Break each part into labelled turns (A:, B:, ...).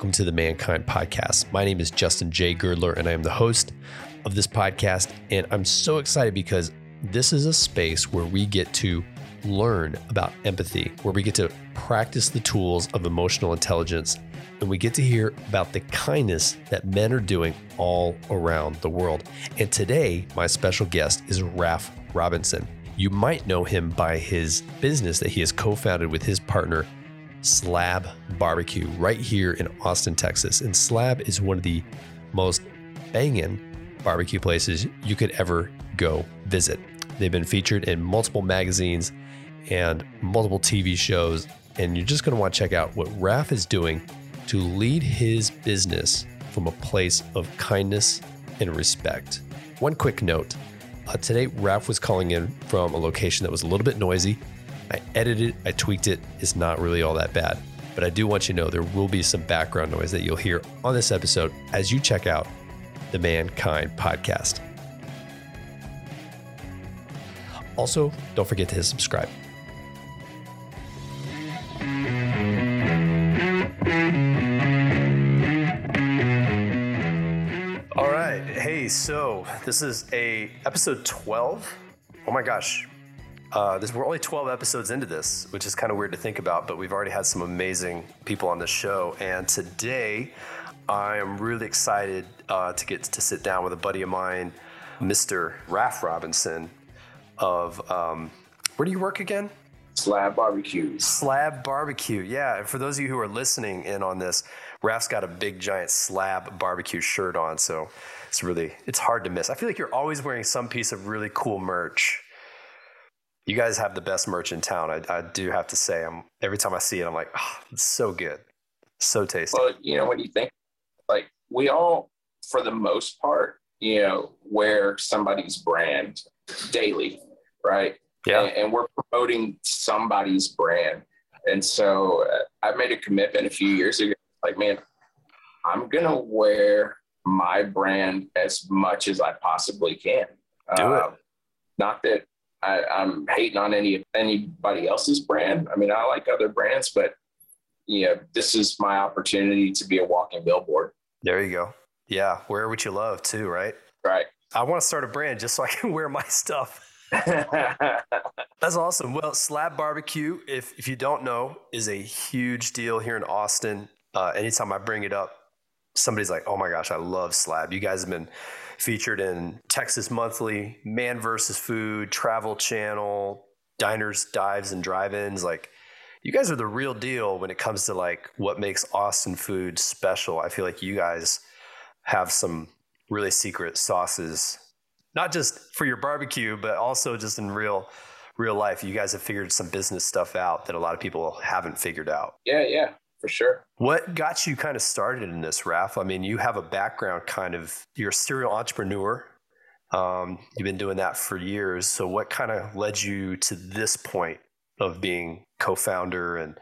A: welcome to the Mankind Podcast. My name is Justin J. Girdler, and I am the host of this podcast. And I'm so excited because this is a space where we get to learn about empathy, where we get to practice the tools of emotional intelligence, and we get to hear about the kindness that men are doing all around the world. And today, my special guest is Raf Robinson. You might know him by his business that he has co founded with his partner, Slab Barbecue, right here in Austin, Texas. And Slab is one of the most banging barbecue places you could ever go visit. They've been featured in multiple magazines and multiple TV shows. And you're just going to want to check out what Raf is doing to lead his business from a place of kindness and respect. One quick note uh, today, Raf was calling in from a location that was a little bit noisy. I edited it, I tweaked it. It's not really all that bad. But I do want you to know there will be some background noise that you'll hear on this episode as you check out the Mankind podcast. Also, don't forget to hit subscribe. All right. Hey, so this is a episode 12. Oh my gosh. Uh, this, we're only 12 episodes into this, which is kind of weird to think about, but we've already had some amazing people on this show. And today, I am really excited uh, to get to sit down with a buddy of mine, Mr. Raf Robinson of, um, where do you work again?
B: Slab Barbecue.
A: Slab Barbecue, yeah. And for those of you who are listening in on this, Raf's got a big giant Slab Barbecue shirt on, so it's really it's hard to miss. I feel like you're always wearing some piece of really cool merch. You guys have the best merch in town. I, I do have to say. I'm every time I see it, I'm like, oh, it's so good, so tasty.
B: Well, you know, when you think like we all, for the most part, you know, wear somebody's brand daily, right?
A: Yeah.
B: And, and we're promoting somebody's brand. And so uh, I made a commitment a few years ago. Like, man, I'm gonna wear my brand as much as I possibly can.
A: Do it. Uh,
B: not that I, am hating on any anybody else's brand. I mean, I like other brands, but you know, this is my opportunity to be a walking billboard.
A: There you go. Yeah, wear what you love too, right?
B: Right.
A: I want to start a brand just so I can wear my stuff. That's awesome. Well, Slab Barbecue, if if you don't know, is a huge deal here in Austin. Uh, anytime I bring it up, somebody's like, oh my gosh, I love Slab. You guys have been featured in Texas Monthly, Man versus Food, Travel Channel, Diners, Dives, and Drive-ins. Like, you guys are the real deal when it comes to like what makes Austin food special. I feel like you guys have some really secret sauces, not just for your barbecue, but also just in real real life. You guys have figured some business stuff out that a lot of people haven't figured out.
B: Yeah, yeah for sure.
A: What got you kind of started in this, Raf? I mean, you have a background kind of, you're a serial entrepreneur. Um, you've been doing that for years. So, what kind of led you to this point of being co founder and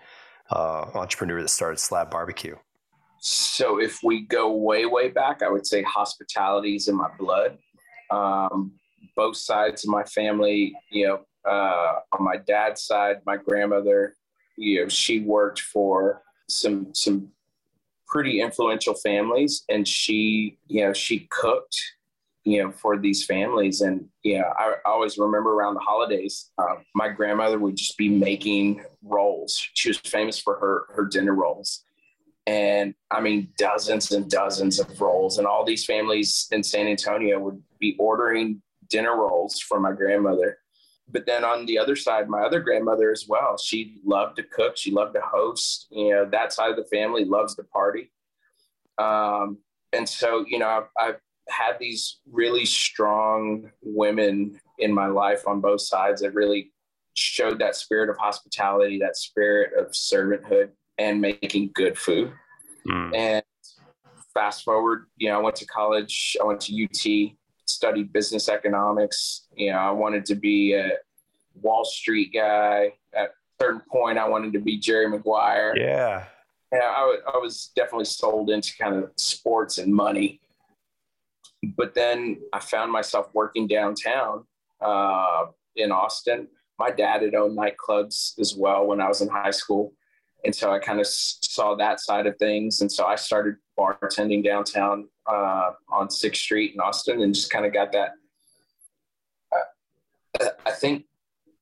A: uh, entrepreneur that started Slab Barbecue?
B: So, if we go way, way back, I would say hospitality is in my blood. Um, both sides of my family, you know, uh, on my dad's side, my grandmother, you know, she worked for some some pretty influential families and she you know she cooked you know for these families. And yeah i, I always remember around the holidays uh, my grandmother would just be making rolls. She was famous for her her dinner rolls. And i mean dozens and dozens of rolls. And all these families in san antonio would be ordering dinner rolls from my grandmother but then on the other side, my other grandmother as well, she loved to cook. She loved to host. You know, that side of the family loves to party. Um, and so, you know, I've, I've had these really strong women in my life on both sides that really showed that spirit of hospitality, that spirit of servanthood and making good food. Mm. And fast forward, you know, I went to college, I went to UT, studied business economics. You know, I wanted to be a Wall Street guy. At a certain point, I wanted to be Jerry Maguire.
A: Yeah.
B: Yeah, I, I was definitely sold into kind of sports and money. But then I found myself working downtown uh, in Austin. My dad had owned nightclubs as well when I was in high school. and so I kind of saw that side of things, and so I started bartending downtown uh, on Sixth Street in Austin, and just kind of got that. Uh, I think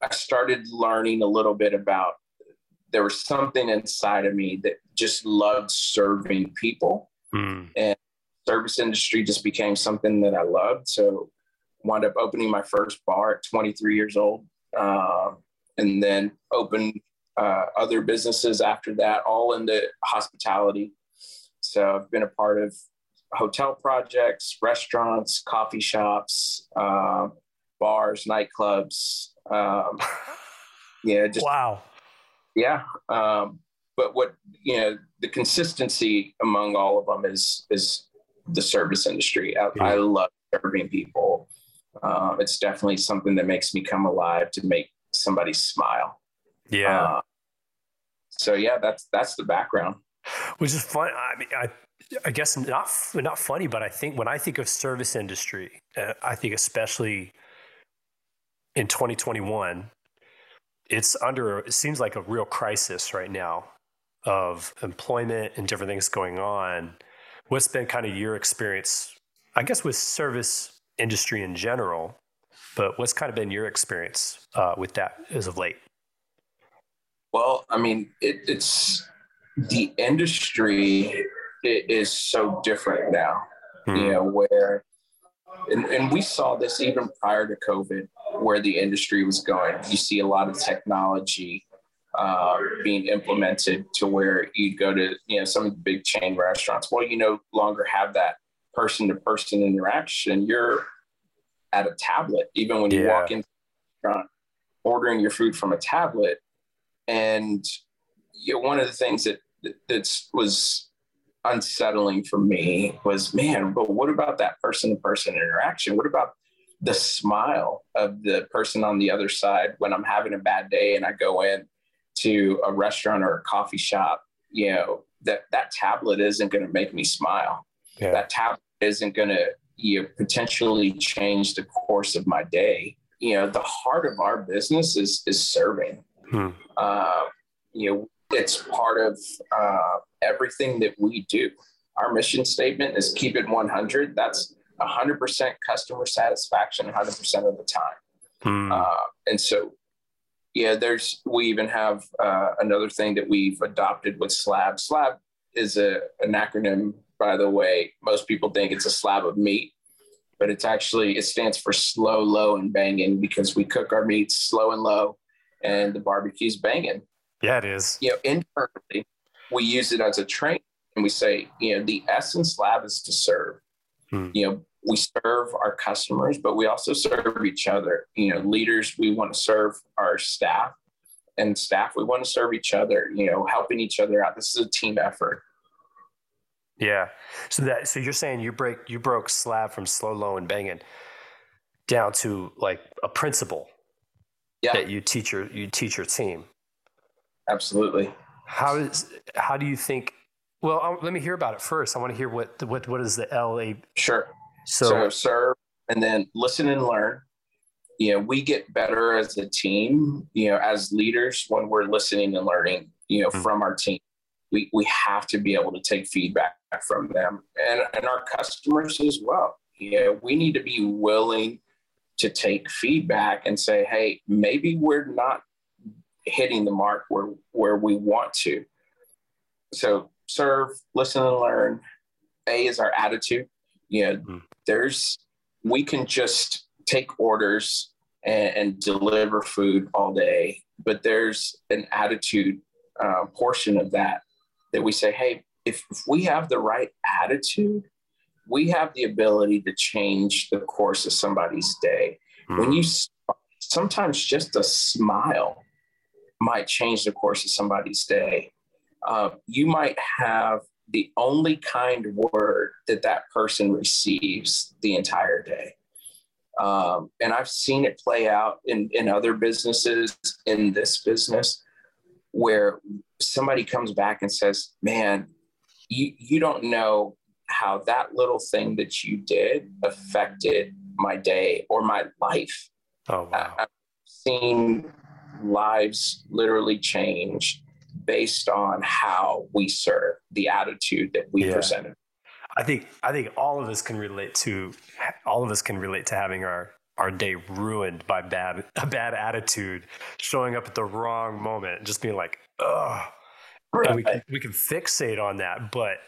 B: I started learning a little bit about there was something inside of me that just loved serving people, mm. and service industry just became something that I loved. So, wound up opening my first bar at 23 years old, uh, and then opened uh, other businesses after that, all into hospitality. So I've been a part of hotel projects, restaurants, coffee shops, uh, bars, nightclubs. Um, yeah, just
A: wow.
B: Yeah, um, but what you know, the consistency among all of them is is the service industry. I, yeah. I love serving people. Uh, it's definitely something that makes me come alive to make somebody smile.
A: Yeah. Uh,
B: so yeah, that's that's the background.
A: Which is fun. I mean, I I guess not not funny, but I think when I think of service industry, uh, I think especially in 2021, it's under. It seems like a real crisis right now of employment and different things going on. What's been kind of your experience? I guess with service industry in general, but what's kind of been your experience uh, with that as of late?
B: Well, I mean, it, it's the industry is so different now, mm. you know, where, and, and we saw this even prior to COVID, where the industry was going. You see a lot of technology uh, being implemented to where you'd go to, you know, some of the big chain restaurants. Well, you no longer have that person to person interaction. You're at a tablet, even when you yeah. walk into the restaurant, ordering your food from a tablet and you know, one of the things that that was unsettling for me was, man, but what about that person to person interaction? What about the smile of the person on the other side when I'm having a bad day and I go in to a restaurant or a coffee shop? You know that that tablet isn't going to make me smile. Yeah. That tablet isn't going to you know, potentially change the course of my day. You know, the heart of our business is is serving Hmm. Uh, you know, it's part of uh, everything that we do. Our mission statement is keep it 100. That's 100% customer satisfaction 100% of the time. Hmm. Uh, and so, yeah, there's, we even have uh, another thing that we've adopted with SLAB. SLAB is a, an acronym, by the way. Most people think it's a slab of meat, but it's actually, it stands for slow, low, and banging because we cook our meats slow and low and the barbecue's banging.
A: Yeah, it is.
B: You know, internally, we use it as a train and we say, you know, the S in SLAB is to serve. Hmm. You know, we serve our customers, but we also serve each other. You know, leaders, we want to serve our staff, and staff, we want to serve each other, you know, helping each other out. This is a team effort.
A: Yeah. So that so you're saying you break you broke slab from slow, low, and banging down to like a principle yeah. that you teach your you teach your team.
B: Absolutely.
A: How is how do you think? Well, I'll, let me hear about it first. I want to hear what what what is the LA?
B: Sure. So, so serve and then listen and learn. You know, we get better as a team. You know, as leaders when we're listening and learning. You know, mm-hmm. from our team, we we have to be able to take feedback from them and and our customers as well. You know, we need to be willing to take feedback and say, hey, maybe we're not hitting the mark where, where we want to. So serve, listen and learn. A is our attitude. You know, mm. there's we can just take orders and, and, deliver food all day, but there's an attitude uh, portion of that that we say, hey, if, if we have the right attitude, we have the ability to change the course of somebody's day. Mm-hmm. When you sometimes just a smile might change the course of somebody's day. Uh, you might have the only kind word that that person receives the entire day. Um, and I've seen it play out in, in other businesses, in this business, where somebody comes back and says, Man, you, you don't know how that little thing that you did affected my day or my life.
A: Oh, wow.
B: I've seen lives literally change based on how we serve, the attitude that we yeah. presented.
A: I think I think all of us can relate to all of us can relate to having our our day ruined by bad a bad attitude, showing up at the wrong moment, just being like, ugh. Right. we can, we can fixate on that, but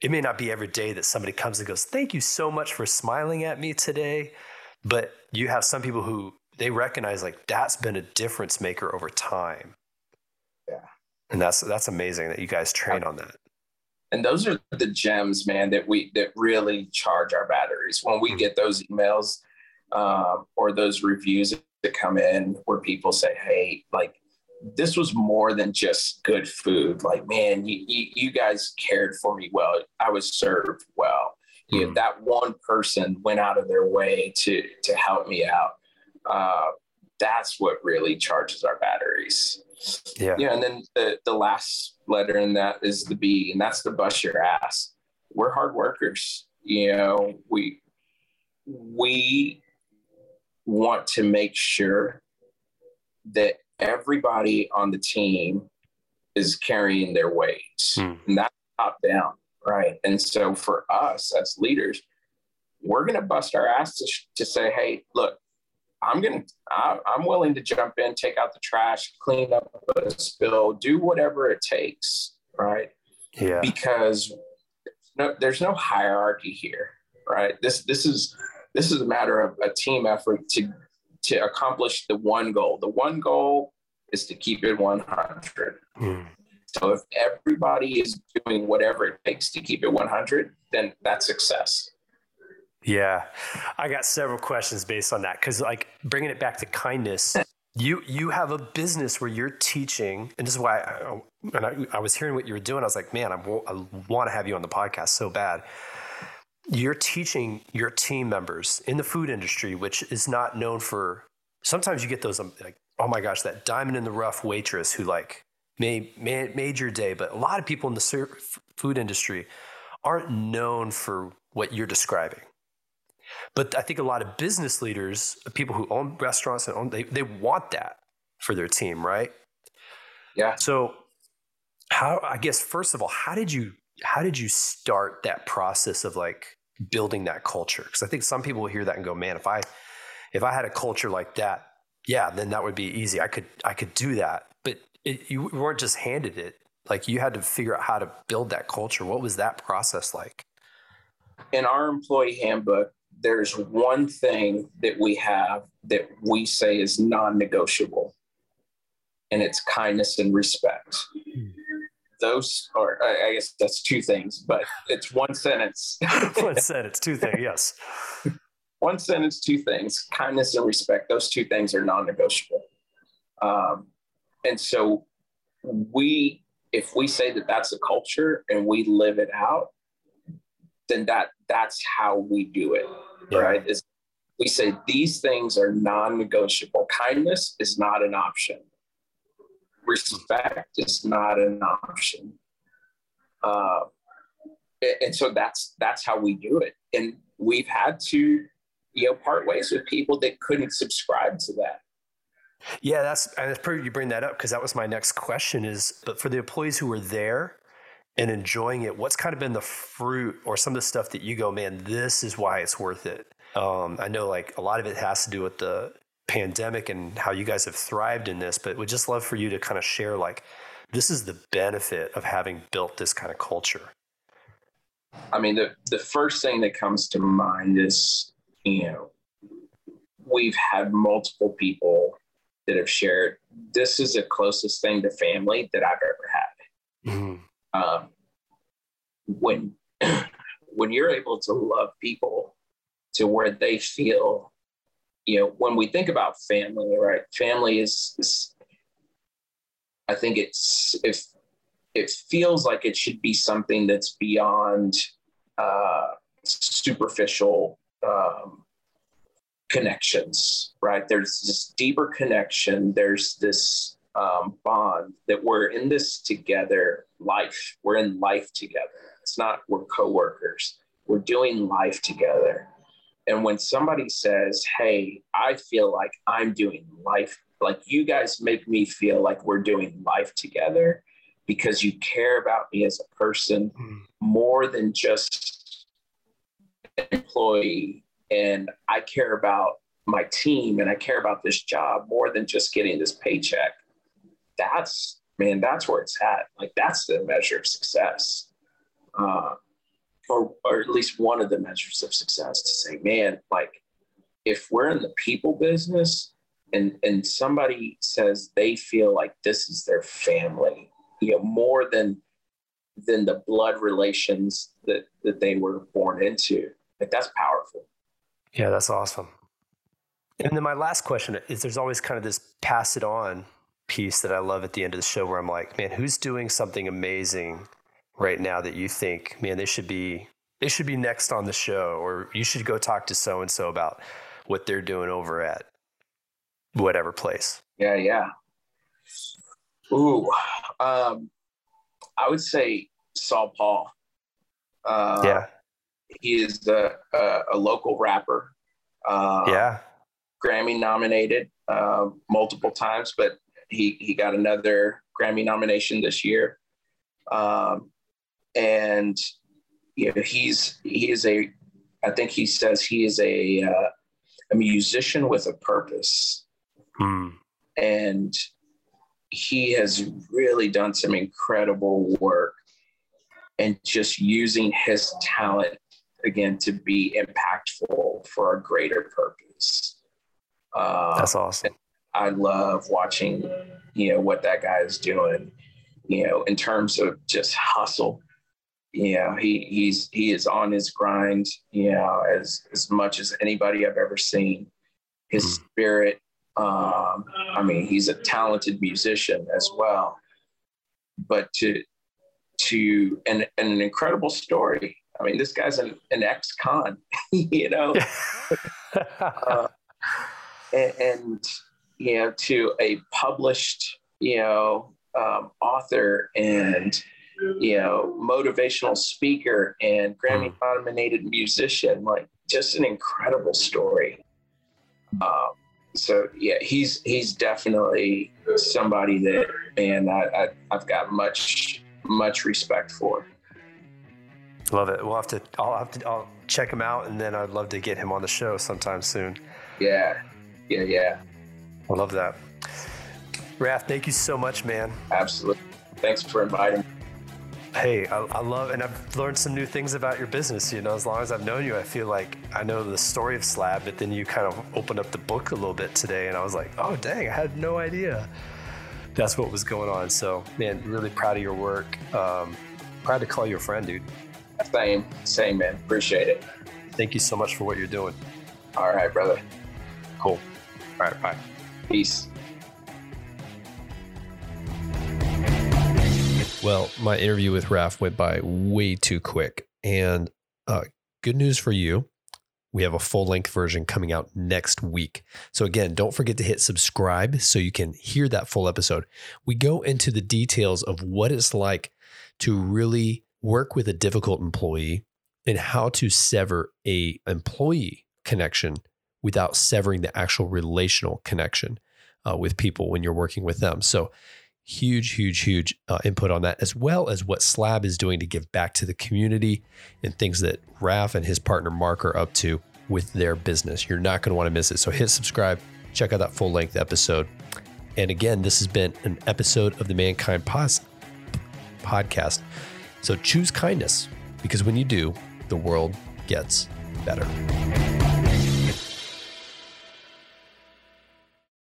A: it may not be every day that somebody comes and goes, "Thank you so much for smiling at me today." But you have some people who they recognize like that's been a difference maker over time.
B: Yeah.
A: And that's that's amazing that you guys train on that
B: and those are the gems man that we that really charge our batteries when we hmm. get those emails uh, or those reviews that come in where people say hey like this was more than just good food like man you, you, you guys cared for me well i was served well you know, hmm. that one person went out of their way to to help me out uh, that's what really charges our batteries
A: yeah.
B: Yeah. And then the, the last letter in that is the B, and that's the bust your ass. We're hard workers. You know, we we want to make sure that everybody on the team is carrying their weight. Hmm. And that's top down, right? And so for us as leaders, we're going to bust our ass to, to say, hey, look, I'm gonna I, I'm willing to jump in, take out the trash, clean up a spill, do whatever it takes, right?
A: Yeah.
B: Because no, there's no hierarchy here, right? This this is this is a matter of a team effort to to accomplish the one goal. The one goal is to keep it 100. Mm. So if everybody is doing whatever it takes to keep it 100, then that's success.
A: Yeah, I got several questions based on that because, like, bringing it back to kindness, you you have a business where you're teaching, and this is why. I, and I, I was hearing what you were doing. I was like, man, I, I want to have you on the podcast so bad. You're teaching your team members in the food industry, which is not known for. Sometimes you get those um, like, oh my gosh, that diamond in the rough waitress who like made made, made your day. But a lot of people in the food industry aren't known for what you're describing but I think a lot of business leaders, people who own restaurants and own, they, they want that for their team, right?
B: Yeah.
A: So how, I guess, first of all, how did you, how did you start that process of like building that culture? Cause I think some people will hear that and go, man, if I, if I had a culture like that, yeah, then that would be easy. I could, I could do that. But it, you weren't just handed it. Like you had to figure out how to build that culture. What was that process like?
B: In our employee handbook, there's one thing that we have that we say is non-negotiable and it's kindness and respect. Those are i guess that's two things but it's one sentence.
A: One sentence two things yes.
B: One sentence two things kindness and respect those two things are non-negotiable. Um, and so we if we say that that's a culture and we live it out then that that's how we do it yeah. right? Is we say these things are non-negotiable. Kindness is not an option. Respect is not an option. Uh, and so that's that's how we do it. And we've had to, you know, part ways with people that couldn't subscribe to that.
A: Yeah, that's and it's pretty you bring that up because that was my next question is but for the employees who were there and enjoying it, what's kind of been the fruit or some of the stuff that you go, man, this is why it's worth it? Um, I know like a lot of it has to do with the pandemic and how you guys have thrived in this, but would just love for you to kind of share like, this is the benefit of having built this kind of culture.
B: I mean, the, the first thing that comes to mind is, you know, we've had multiple people that have shared this is the closest thing to family that I've ever had. Mm-hmm um, when when you're able to love people to where they feel you know when we think about family right? Family is, is i think it's if it feels like it should be something that's beyond uh, superficial um, connections right? There's this deeper connection. There's this um, bond that we're in this together life. We're in life together. It's not we're coworkers. We're doing life together. And when somebody says, Hey, I feel like I'm doing life, like you guys make me feel like we're doing life together, because you care about me as a person
A: Mm.
B: more than just an employee. And I care about my team and I care about this job more than just getting this paycheck. That's, man, that's where it's at. Like, that's the measure of success. Uh, or, or at least one of the measures of success to say, man, like, if we're in the people business and, and somebody says they feel like this is their family, you know, more than than the blood relations that that they were born into. Like that's powerful.
A: Yeah, that's awesome. And then my last question is there's always kind of this pass it on piece that I love at the end of the show where I'm like, man, who's doing something amazing right now that you think, man, they should be they should be next on the show or you should go talk to so and so about what they're doing over at whatever place.
B: Yeah, yeah. Ooh, um, I would say Saul Paul. Uh,
A: yeah.
B: he is a, a, a local rapper. Uh,
A: yeah.
B: Grammy nominated uh, multiple times, but he he got another Grammy nomination this year. Um, and you know, he's he is a, I think he says he is a uh, a musician with a purpose,
A: Mm.
B: and he has really done some incredible work, and just using his talent again to be impactful for a greater purpose. Uh,
A: That's awesome.
B: I love watching, you know, what that guy is doing, you know, in terms of just hustle. You know, he he's he is on his grind, you know, as as much as anybody I've ever seen. His
A: Hmm.
B: spirit, um, I mean, he's a talented musician as well. But to to and, and an incredible story. I mean, this guy's an, an ex-con, you know uh, and, and you know to a published you know um, author and you know motivational speaker and grammy nominated musician like just an incredible story um, so yeah he's he's definitely somebody that man I, I, i've got much much respect for
A: Love it. We'll have to. I'll have to. I'll check him out, and then I'd love to get him on the show sometime soon.
B: yeah yeah yeah
A: I love that. Raf, thank you so much, man.
B: absolutely thanks for inviting me
A: Hey, I, I love, and I've learned some new things about your business. You know, as long as I've known you, I feel like I know the story of Slab, but then you kind of opened up the book a little bit today, and I was like, oh, dang, I had no idea. That's what was going on. So, man, really proud of your work. Um, proud to call you a friend, dude.
B: same same man appreciate it
A: Thank you so much for what you're doing.
B: all right brother
A: Cool. All right, bye.
B: Peace
A: Well, my interview with Raf went by way too quick. And uh, good news for you. We have a full length version coming out next week. So, again, don't forget to hit subscribe so you can hear that full episode. We go into the details of what it's like to really work with a difficult employee and how to sever a employee connection without severing the actual relational connection uh, with people when you're working with them. So, huge, huge, huge uh, input on that, as well as what Slab is doing to give back to the community and things that Raf and his partner Mark are up to with their business. You're not going to want to miss it. So hit subscribe, check out that full length episode. And again, this has been an episode of the Mankind Pos- podcast. So choose kindness because when you do, the world gets better.